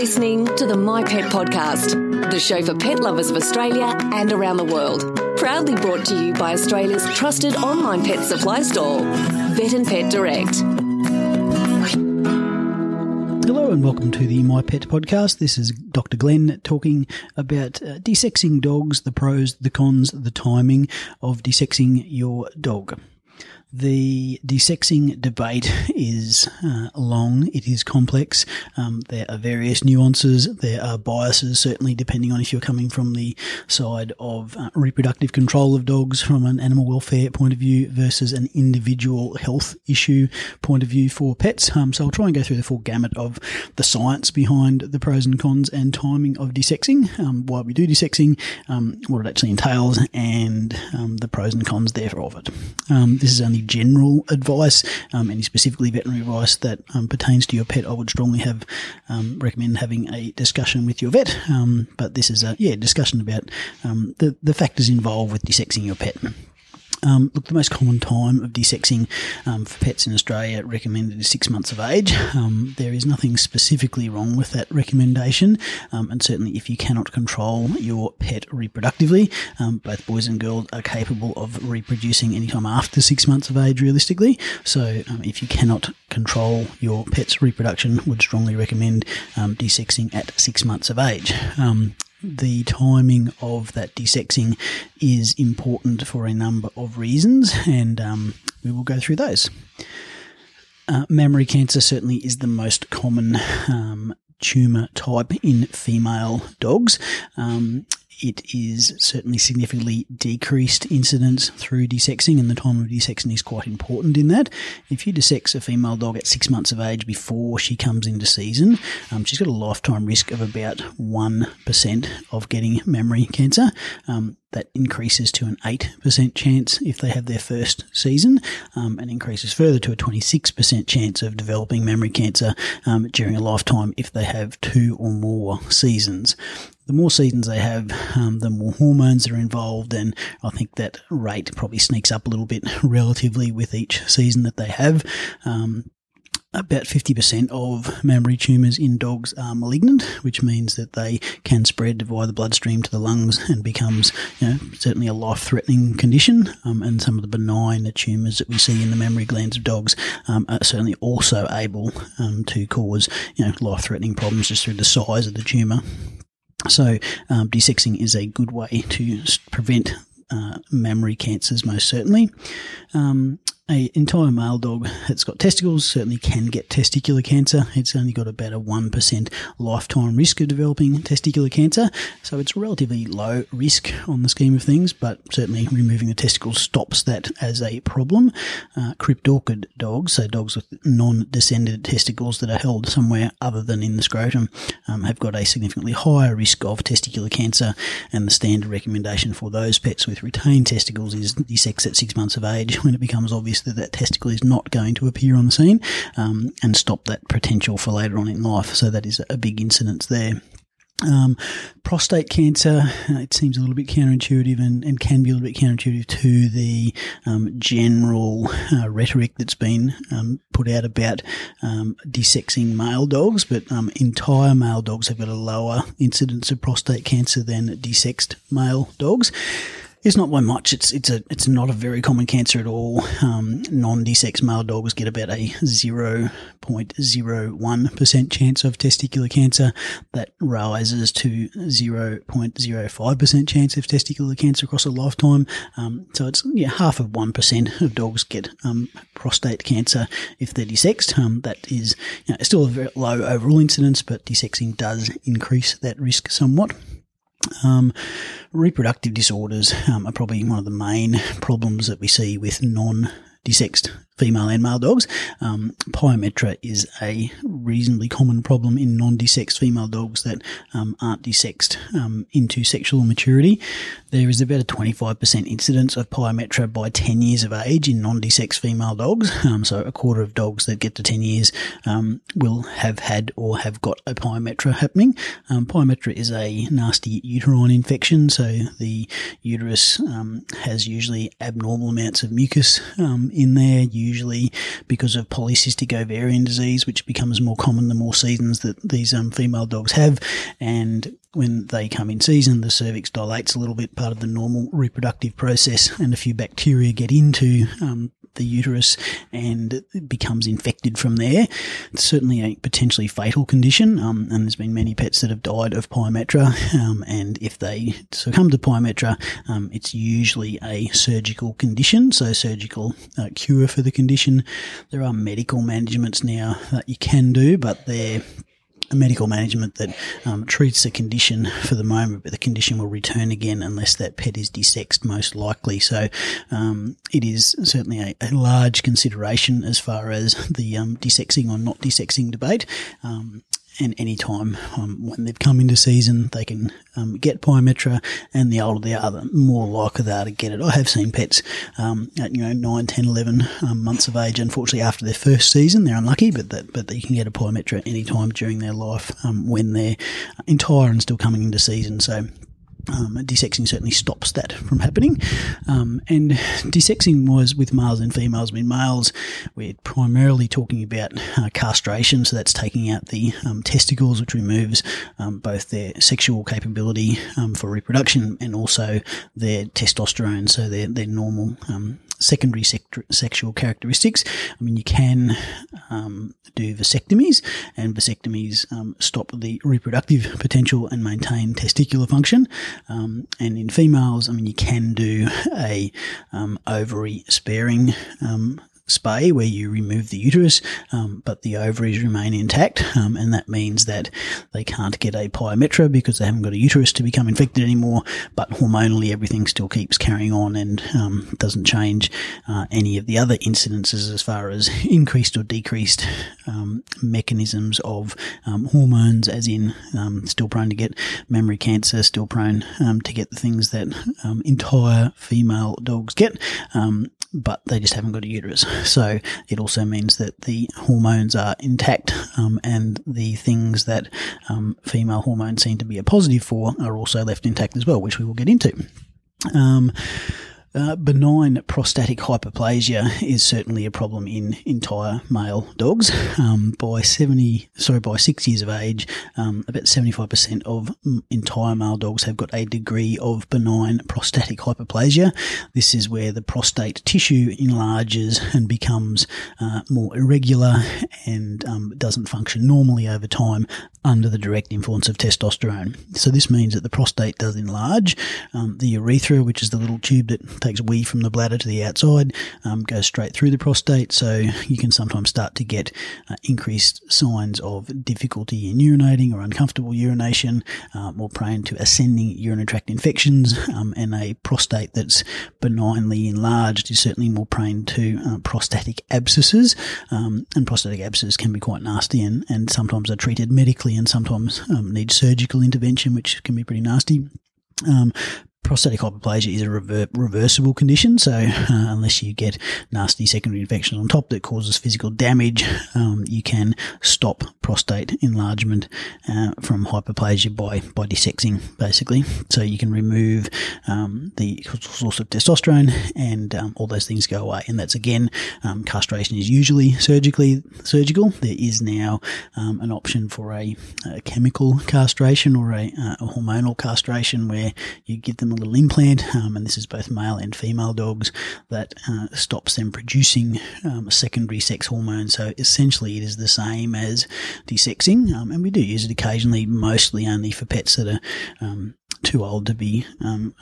listening to the My Pet Podcast, the show for pet lovers of Australia and around the world. Proudly brought to you by Australia's trusted online pet supply store, Vet and Pet Direct. Hello and welcome to the My Pet Podcast. This is Dr. Glenn talking about uh, desexing dogs, the pros, the cons, the timing of desexing your dog. The desexing debate is uh, long, it is complex. Um, there are various nuances, there are biases, certainly depending on if you're coming from the side of uh, reproductive control of dogs from an animal welfare point of view versus an individual health issue point of view for pets. Um, so I'll try and go through the full gamut of the science behind the pros and cons and timing of desexing, um, why we do desexing, um, what it actually entails, and um, the pros and cons therefore of it. Um, this is only general advice, um, any specifically veterinary advice that um, pertains to your pet, I would strongly have um, recommend having a discussion with your vet. Um, but this is a yeah discussion about um, the the factors involved with desexing your pet. Um, look, the most common time of desexing um, for pets in Australia recommended is six months of age. Um, there is nothing specifically wrong with that recommendation, um, and certainly if you cannot control your pet reproductively, um, both boys and girls are capable of reproducing anytime after six months of age, realistically. So, um, if you cannot control your pet's reproduction, would strongly recommend desexing at six months of age the timing of that desexing is important for a number of reasons, and um, we will go through those. Uh, mammary cancer certainly is the most common um, tumour type in female dogs. Um, it is certainly significantly decreased incidence through desexing, and the time of desexing is quite important in that. If you desex a female dog at six months of age before she comes into season, um, she's got a lifetime risk of about 1% of getting mammary cancer. Um, that increases to an 8% chance if they have their first season um, and increases further to a 26% chance of developing mammary cancer um, during a lifetime if they have two or more seasons the more seasons they have, um, the more hormones are involved, and I think that rate probably sneaks up a little bit relatively with each season that they have. Um, about 50% of mammary tumours in dogs are malignant, which means that they can spread via the bloodstream to the lungs and becomes, you know, certainly a life-threatening condition. Um, and some of the benign tumours that we see in the mammary glands of dogs um, are certainly also able um, to cause, you know, life-threatening problems just through the size of the tumour. So, um, desexing is a good way to prevent uh, mammary cancers, most certainly. Um, a entire male dog that's got testicles certainly can get testicular cancer. It's only got about a 1% lifetime risk of developing testicular cancer. So it's relatively low risk on the scheme of things, but certainly removing the testicles stops that as a problem. Uh, cryptorchid dogs, so dogs with non-descended testicles that are held somewhere other than in the scrotum, um, have got a significantly higher risk of testicular cancer. And the standard recommendation for those pets with retained testicles is desex at six months of age when it becomes obvious that that testicle is not going to appear on the scene um, and stop that potential for later on in life. So that is a big incidence there. Um, prostate cancer, uh, it seems a little bit counterintuitive and, and, can be a little bit counterintuitive to the um, general uh, rhetoric that's been um, put out about um, desexing male dogs, but um, entire male dogs have got a lower incidence of prostate cancer than desexed male dogs. It's not by much. It's it's a it's not a very common cancer at all. Um, non-desex male dogs get about a zero point zero one percent chance of testicular cancer. That rises to zero point zero five percent chance of testicular cancer across a lifetime. Um, so it's yeah half of one percent of dogs get um, prostate cancer if they're desexed. Um, that is you know, still a very low overall incidence, but desexing does increase that risk somewhat. Um, reproductive disorders um, are probably one of the main problems that we see with non desexed female and male dogs. Um, pyometra is a reasonably common problem in non-desexed female dogs that um, aren't desexed um, into sexual maturity. There is about a 25% incidence of pyometra by 10 years of age in non-desexed female dogs. Um, so a quarter of dogs that get to 10 years um, will have had or have got a pyometra happening. Um, pyometra is a nasty uterine infection, so the uterus has usually abnormal amounts of mucus in there usually because of polycystic ovarian disease, which becomes more common the more seasons that these um, female dogs have. And when they come in season, the cervix dilates a little bit, part of the normal reproductive process, and a few bacteria get into um, the uterus and becomes infected from there. It's certainly a potentially fatal condition, um, and there's been many pets that have died of pyometra. Um, and if they succumb to pyometra, um, it's usually a surgical condition, so surgical uh, cure for the condition. There are medical managements now that you can do, but they're medical management that um, treats the condition for the moment, but the condition will return again unless that pet is desexed, most likely. So um, it is certainly a, a, large consideration as far as the um, desexing or not desexing debate. And any time um, when they've come into season, they can um, get pyometra, and the older they are, the more likely they are to get it. I have seen pets um, at you know 9, 10, 11 um, months of age. Unfortunately, after their first season, they're unlucky, but that but they can get a pyometra any time during their life um, when they're entire and still coming into season. So um, desexing certainly stops that from happening. Um, and desexing was with males and females. I mean, males, we're primarily talking about uh, castration, so that's taking out the um, testicles, which removes um, both their sexual capability um, for reproduction and also their testosterone, so their, their normal secondary sexual characteristics. I mean, you can um, do vasectomies, and vasectomies um, stop the reproductive potential and maintain testicular function. Um, and in females, I mean, you can do a um, ovary sparing um, spay where you remove the uterus, um, but the ovaries remain intact, um, and that means that they can't get a pyometra because they haven't got a uterus to become infected anymore. But hormonally, everything still keeps carrying on and um, doesn't change uh, any of the other incidences as far as increased or decreased um, mechanisms of um, hormones, as in um, still prone to get mammary cancer, still prone to get the things that entire female dogs get but they just haven't got a uterus. So it also means that the hormones are intact, um, and the things that um, female hormones seem to be a positive for are also left intact as well, which we will get into. Um, uh, benign prostatic hyperplasia is certainly a problem in entire male dogs. Um, by 70, sorry, by six years of age, um, about 75% of entire male dogs have got a degree of benign prostatic hyperplasia. This is where the prostate tissue enlarges and becomes uh, more irregular and um, doesn't function normally over time under the direct influence of testosterone. So this means that the prostate does enlarge. Um, the urethra, which is the little tube that takes wee from the bladder to the outside, um, goes straight through the prostate. So you can sometimes start to get uh, increased signs of difficulty in urinating or uncomfortable urination, uh, more prone to ascending urinary tract infections, um, and a prostate that's benignly enlarged is certainly more prone to uh, prostatic abscesses. Um, and prostatic abscesses can be quite nasty and, and sometimes are treated medically and sometimes um, need surgical intervention, which can be pretty nasty. Um, prostatic hyperplasia is a rever- reversible condition, so uh, unless you get nasty secondary infection on top that causes physical damage, um, you can stop prostate enlargement uh, from hyperplasia by by desexing, basically. So you can remove um, the source of testosterone, and um, all those things go away. And that's again, um, castration is usually surgically surgical. There is now um, an option for a, a, chemical castration or a, a hormonal castration where you give them a little implant, um, and this is both male and female dogs, that uh, stops them producing um, a secondary sex hormone. So essentially, it is the same as desexing, um, and we do use it occasionally, mostly only for pets that are um, too old to be um,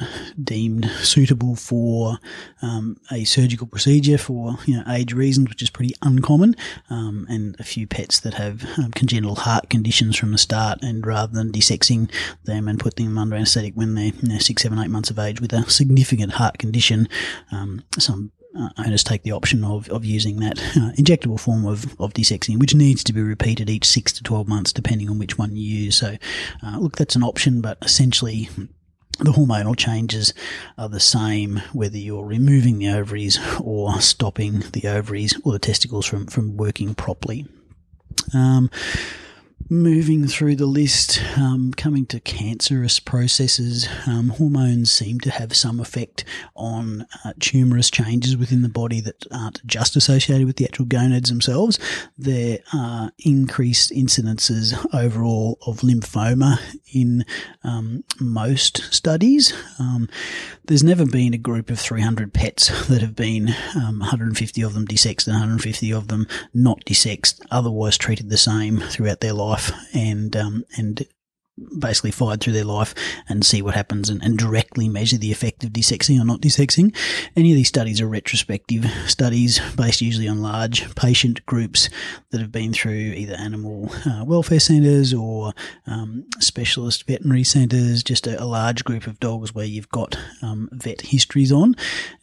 deemed suitable for um, a surgical procedure for you know age reasons, which is pretty uncommon, um, and a few pets that have um, congenital heart conditions from the start, and rather than desexing them and putting them under anaesthetic when they're you know, six, seven, eight months of age with a significant heart condition, um, some uh, owners take the option of, of using that uh, injectable form of, of desexing, which needs to be repeated each six to 12 months, depending on which one you use. So, uh, look, that's an option, but essentially, the hormonal changes are the same whether you're removing the ovaries or stopping the ovaries or the testicles from, from working properly. Um, Moving through the list, um, coming to cancerous processes, um, hormones seem to have some effect on uh, tumorous changes within the body that aren't just associated with the actual gonads themselves. There are increased incidences overall of lymphoma in um, most studies. Um, there's never been a group of 300 pets that have been 150 um, of them desexed and 150 of them not desexed, otherwise treated the same throughout their life life and um, and basically fired through their life and see what happens and, and, directly measure the effect of desexing or not desexing. Any of these studies are retrospective studies based usually on large patient groups that have been through either animal uh, welfare centres or um, specialist veterinary centres, just a, a, large group of dogs where you've got um, vet histories on.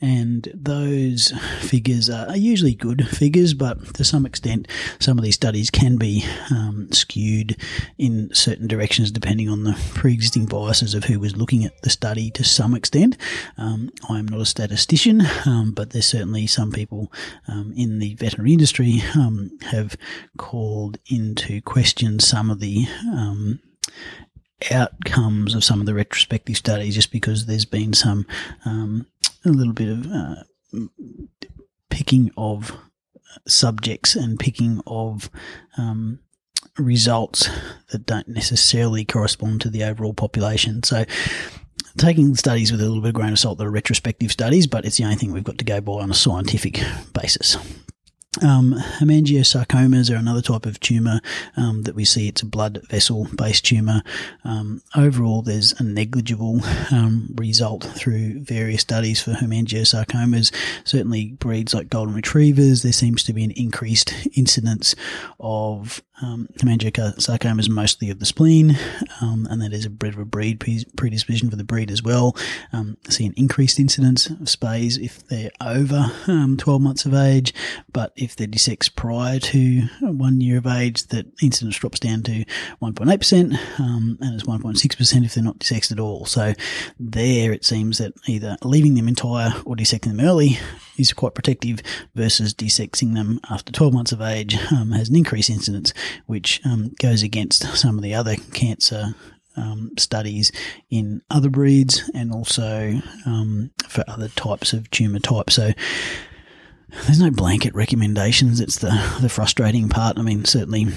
And those figures are, are, usually good figures, but to some extent, some of these studies can be um, skewed in certain directions depending on the pre-existing biases of who was looking at the study to some extent. Um, I am not a statistician, um, but there's certainly some people um, in the veterinary industry um, have called into question some of the um, outcomes of some of the retrospective studies just because there's been some um, a little bit of uh, picking of subjects and picking of um, results that don't necessarily correspond to the overall population. So taking studies with a little bit of grain of salt that are retrospective studies, but it's the only thing we've got to go by on a scientific basis. Um, hemangiosarcomas are another type of tumour um, that we see. It's a blood vessel based tumour. Um, overall, there's a negligible um, result through various studies for hemangiosarcomas. Certainly, breeds like golden retrievers, there seems to be an increased incidence of um, hemangiosarcomas, mostly of the spleen, um, and that is a bit of a breed predisposition for the breed as well. Um, see an increased incidence of spays if they're over 12 months of age, but if they're desexed prior to one year of age, that incidence drops down to 1.8%, um, and it's 1.6% if they're not desexed at all. So there it seems that either leaving them entire or desexing them early is quite protective versus desexing them after 12 months of age um, has an increased incidence, which um, goes against some of the other cancer um, studies in other breeds and also um, for other types of tumour types. So there's no blanket recommendations. It's the the frustrating part. I mean, certainly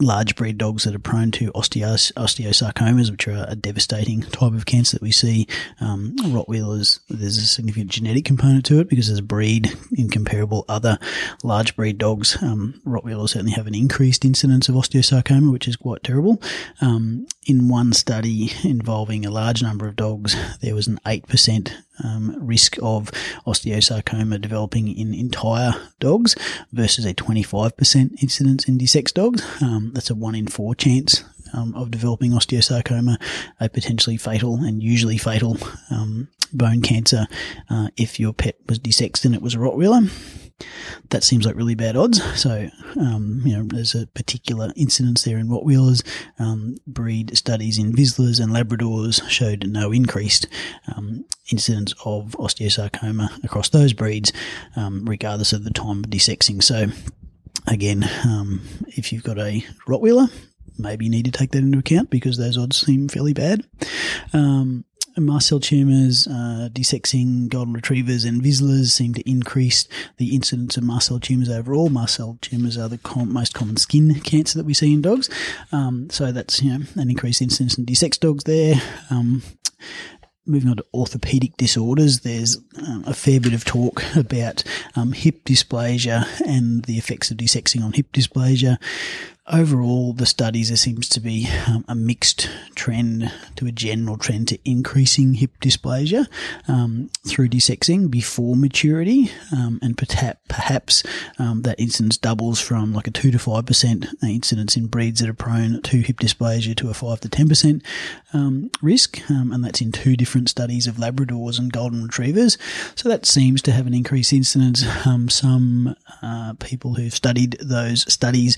large breed dogs that are prone to osteos- osteosarcomas, which are a devastating type of cancer that we see. Um, Rottweilers, there's a significant genetic component to it because there's a breed in comparable other large breed dogs, um, Rottweilers certainly have an increased incidence of osteosarcoma, which is quite terrible. Um, in one study involving a large number of dogs, there was an 8% um, risk of osteosarcoma developing in entire dogs versus a 25% incidence in desexed dogs. Um, that's a 1 in 4 chance um, of developing osteosarcoma, a potentially fatal and usually fatal um, bone cancer uh, if your pet was desexed and it was a Rottweiler that seems like really bad odds. So, um, you know, there's a particular incidence there in Rottweilers. Um, breed studies in Vizslas and Labradors showed no increased um, incidence of osteosarcoma across those breeds, um, regardless of the time of desexing. So, again, um, if you've got a Rottweiler, maybe you need to take that into account because those odds seem fairly bad. Um, mast cell tumours, uh, desexing golden retrievers and Vizslas seem to increase the incidence of mast cell tumours overall. Mast cell tumours are the com- most common skin cancer that we see in dogs. Um, so that's, you know, an increased incidence in desexed dogs there. Um, moving on to orthopedic disorders, there's um, a fair bit of talk about um, hip dysplasia and the effects of desexing on hip dysplasia overall, the studies, there seems to be um, a mixed trend to a general trend to increasing hip dysplasia um, through desexing before maturity, um, and perhaps um, that incidence doubles from like a 2 to 5% incidence in breeds that are prone to hip dysplasia to a 5 to 10% um, risk, um, and that's in two different studies of Labradors and Golden Retrievers. So that seems to have an increased incidence. some uh, people who've studied those studies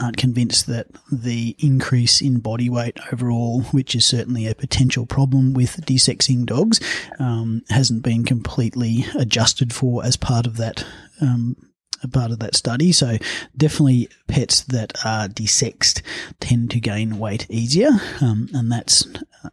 aren't convinced that the increase in body weight overall, which is certainly a potential problem with desexing dogs, um, hasn't been completely adjusted for as part of that um, part of that study. So definitely pets that are desexed tend to gain weight easier, um, and that's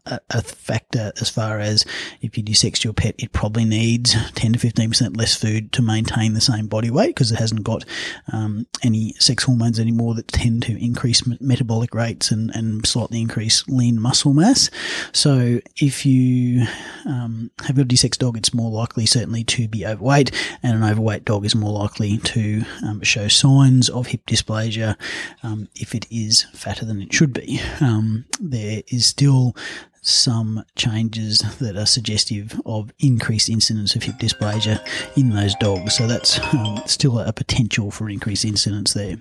a, factor as far as if you desex your pet, it probably needs 10 to 15% less food to maintain the same body weight because it hasn't got um, any sex hormones anymore that tend to increase metabolic rates and, and slightly increase lean muscle mass. So if you um, have a desexed dog, it's more likely certainly to be overweight, and an overweight dog is more likely to um, show signs of hip dysplasia um, if it is fatter than it should be. Um, there is still some changes that are suggestive of increased incidence of hip dysplasia in those dogs. So that's um, still a potential for increased incidence there.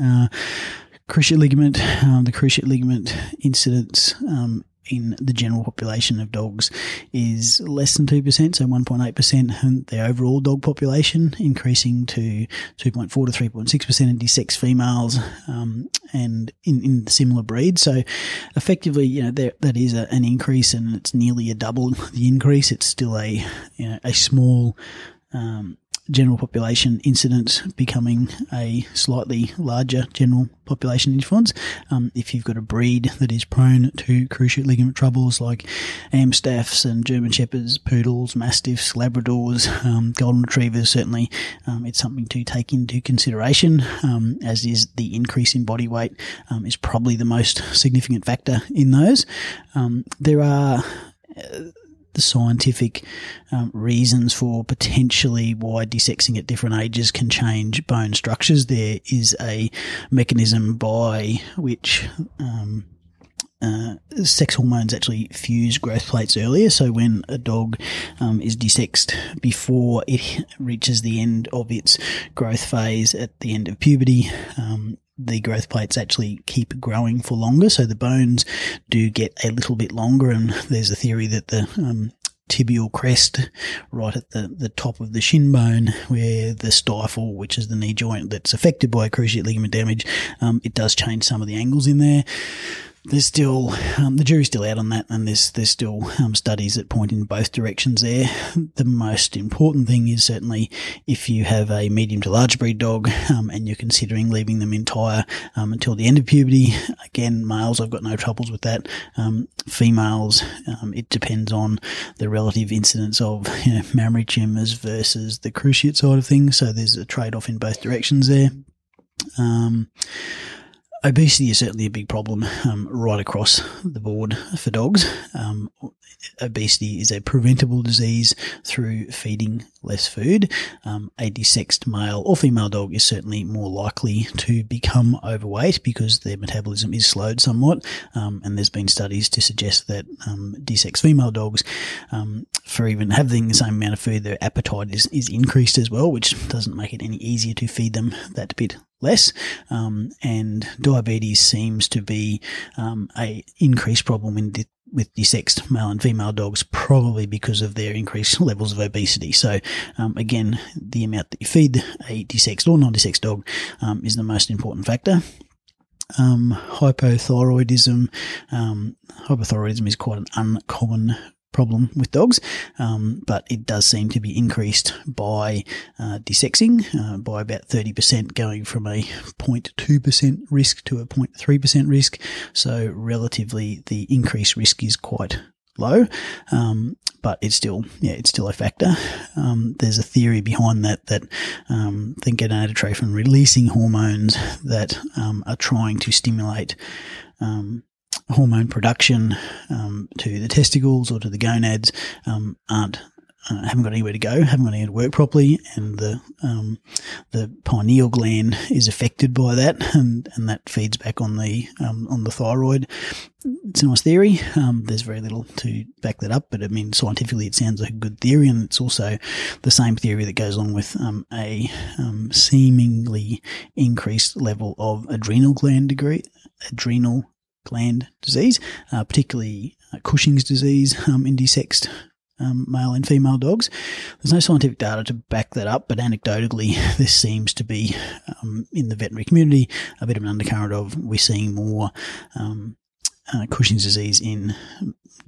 Uh, cruciate ligament, um, the cruciate ligament incidence um, in the general population of dogs is less than 2%, so 1.8%, and the overall dog population increasing to 2.4 to 3.6% in desexed females um, and in, in similar breeds. So effectively, you know, there, that is a, an increase and it's nearly a double the increase. It's still a, you know, a small um, general population incidence becoming a slightly larger general population influence. Um, if you've got a breed that is prone to cruciate ligament troubles like Amstaffs and German Shepherds, Poodles, Mastiffs, Labradors, um, Golden Retrievers, certainly um, it's something to take into consideration, um, as is the increase in body weight um, is probably the most significant factor in those. Um, there are uh, the scientific um, reasons for potentially why desexing at different ages can change bone structures. There is a mechanism by which um, uh, sex hormones actually fuse growth plates earlier. So when a dog um, is desexed before it reaches the end of its growth phase at the end of puberty, um, the growth plates actually keep growing for longer. So the bones do get a little bit longer. And there's a theory that the um, tibial crest right at the, the top of the shin bone where the stifle, which is the knee joint that's affected by cruciate ligament damage, um, it does change some of the angles in there there's still um, the jury's still out on that, and there's there's still um, studies that point in both directions. There, the most important thing is certainly if you have a medium to large breed dog um, and you're considering leaving them entire um, until the end of puberty. Again, males, I've got no troubles with that. Um, females, um, it depends on the relative incidence of you know, mammary tumors versus the cruciate side of things. So there's a trade off in both directions there. Um, obesity is certainly a big problem um, right across the board for dogs. Um, obesity is a preventable disease through feeding less food. Um, a desexed male or female dog is certainly more likely to become overweight because their metabolism is slowed somewhat. Um, and there's been studies to suggest that um, desexed female dogs, um, for even having the same amount of food, their appetite is, is increased as well, which doesn't make it any easier to feed them that bit less. Um, and diabetes seems to be um, a increased problem in di- with desexed male and female dogs, probably because of their increased levels of obesity. So, um, again, the amount that you feed a desexed or non-desexed dog um, is the most important factor. Um, hypothyroidism, um, hypothyroidism is quite an uncommon problem with dogs, um, but it does seem to be increased by uh, desexing uh, by about 30%, going from a 0.2% risk to a 0.3% risk. So, relatively, the increased risk is quite low, um, but it's still yeah it's still a factor. Um, there's a theory behind that that um, think gonadotrophin releasing hormones that um, are trying to stimulate um, hormone production um, to the testicles or to the gonads um, aren't uh, haven't got anywhere to go, haven't got anywhere to work properly, and the um, the pineal gland is affected by that, and, and that feeds back on the um, on the thyroid. It's a nice theory. Um, there's very little to back that up, but I mean scientifically it sounds like a good theory, and it's also the same theory that goes along with um, a um, seemingly increased level of adrenal gland degree, adrenal gland disease, uh, particularly uh, Cushing's disease um, in desexed um, male and female dogs. There's no scientific data to back that up, but anecdotally, this seems to be um, in the veterinary community a bit of an undercurrent of we're seeing more um, uh, Cushing's disease in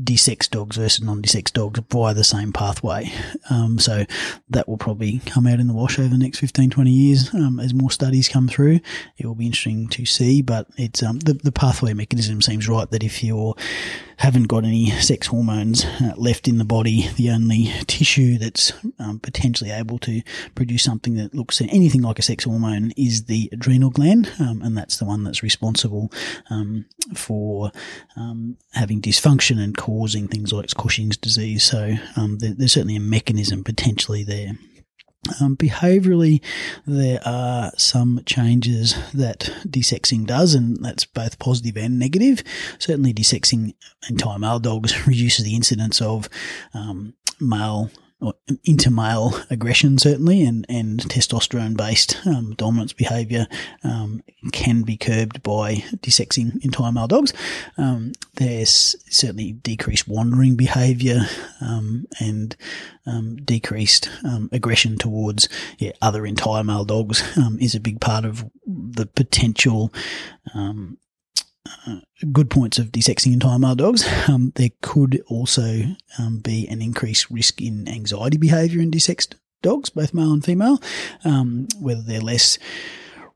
desexed dogs versus non-desexed dogs via the same pathway. Um, so that will probably come out in the wash over the next 15, 20 years um, as more studies come through. It will be interesting to see, but it's um, the, the pathway mechanism seems right that if you're haven't got any sex hormones uh, left in the body, the only tissue that's um, potentially able to produce something that looks anything like a sex hormone is the adrenal gland, um, and that's the one that's responsible um, for um, having dysfunction and causing things like Cushing's disease. So um, there, there's certainly a mechanism potentially there. Um, behaviorally, there are some changes that desexing does, and that's both positive and negative. Certainly, desexing entire male dogs reduces the incidence of um, male or intermale aggression certainly and, and testosterone based um, dominance behaviour um, can be curbed by desexing entire male dogs. Um, there's certainly decreased wandering behaviour um, and um, decreased um, aggression towards yeah, other entire male dogs is a big part of the potential good points of desexing entire male dogs. Um, there could also um, be an increased risk in anxiety behaviour in desexed dogs, both male and female, um, whether they're less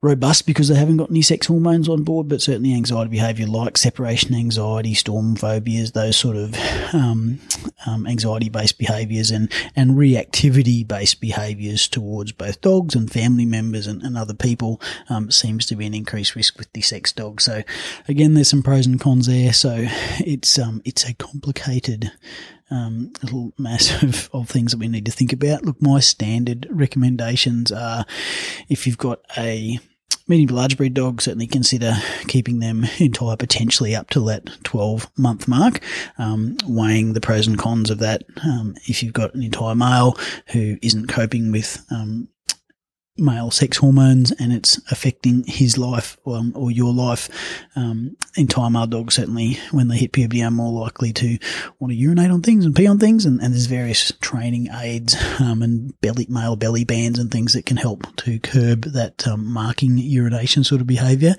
robust because they haven't got any sex hormones on board, but certainly anxiety behavior like separation anxiety, storm phobias, those sort of um, um, anxiety based behaviors and, and reactivity based behaviors towards both dogs and family members and, and other people um, seems to be an increased risk with the sex dog. So again, there's some pros and cons there. So it's um, it's a complicated um, little mass of, of things that we need to think about. Look, my standard recommendations are if you've got a medium large breed dogs, certainly consider keeping them entire potentially up to that 12 month mark, um, weighing the pros and cons of that. Um, if you've got an entire male who isn't coping with um, male sex hormones and it's affecting his life um, or your life. Um, time. Our dogs certainly, when they hit puberty, are more likely to want to urinate on things and pee on things. And, and there's various training aids um, and belly male belly bands and things that can help to curb that um, marking urination sort of behaviour.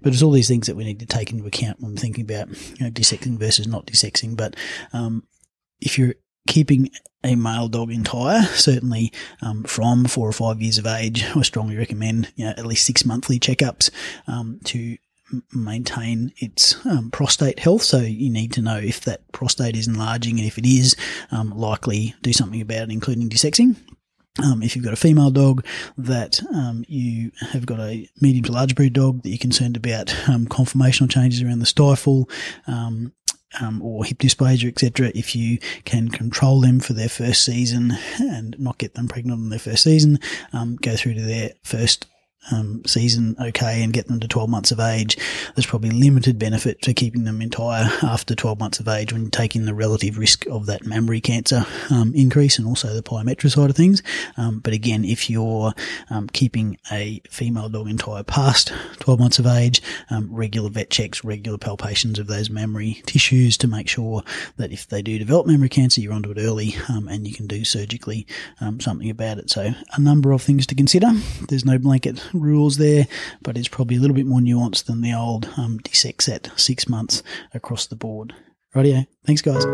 But it's all these things that we need to take into account when thinking about you know, desexing versus not desexing. But um, if you're keeping a male dog entire, certainly um, from four or five years of age, I strongly recommend you know, at least six monthly checkups um, to maintain its um, prostate health. So you need to know if that prostate is enlarging, and if it is, um, likely do something about it, including desexing. Um, if you've got a female dog that um, you have got a medium to large breed dog that you're concerned about um, conformational changes around the stifle, um, or hip dysplasia, etc., if you can control them for their first season and not get them pregnant in their first season, um, go through to their first um, season okay and get them to 12 months of age, there's probably limited benefit to keeping them entire after 12 months of age when in the relative risk of that mammary cancer um, increase and also the pyometra side of things. Um, but again, if you're um, keeping a female dog entire past 12 months of age, um, regular vet checks, regular palpations of those mammary tissues to make sure that if they do develop mammary cancer, you're onto it early um, and you can do surgically something about it. So a number of things to consider. There's no blanket rules there, but it's probably a little bit more nuanced than the old um, desex at six months across the board. Rightio. Thanks, guys.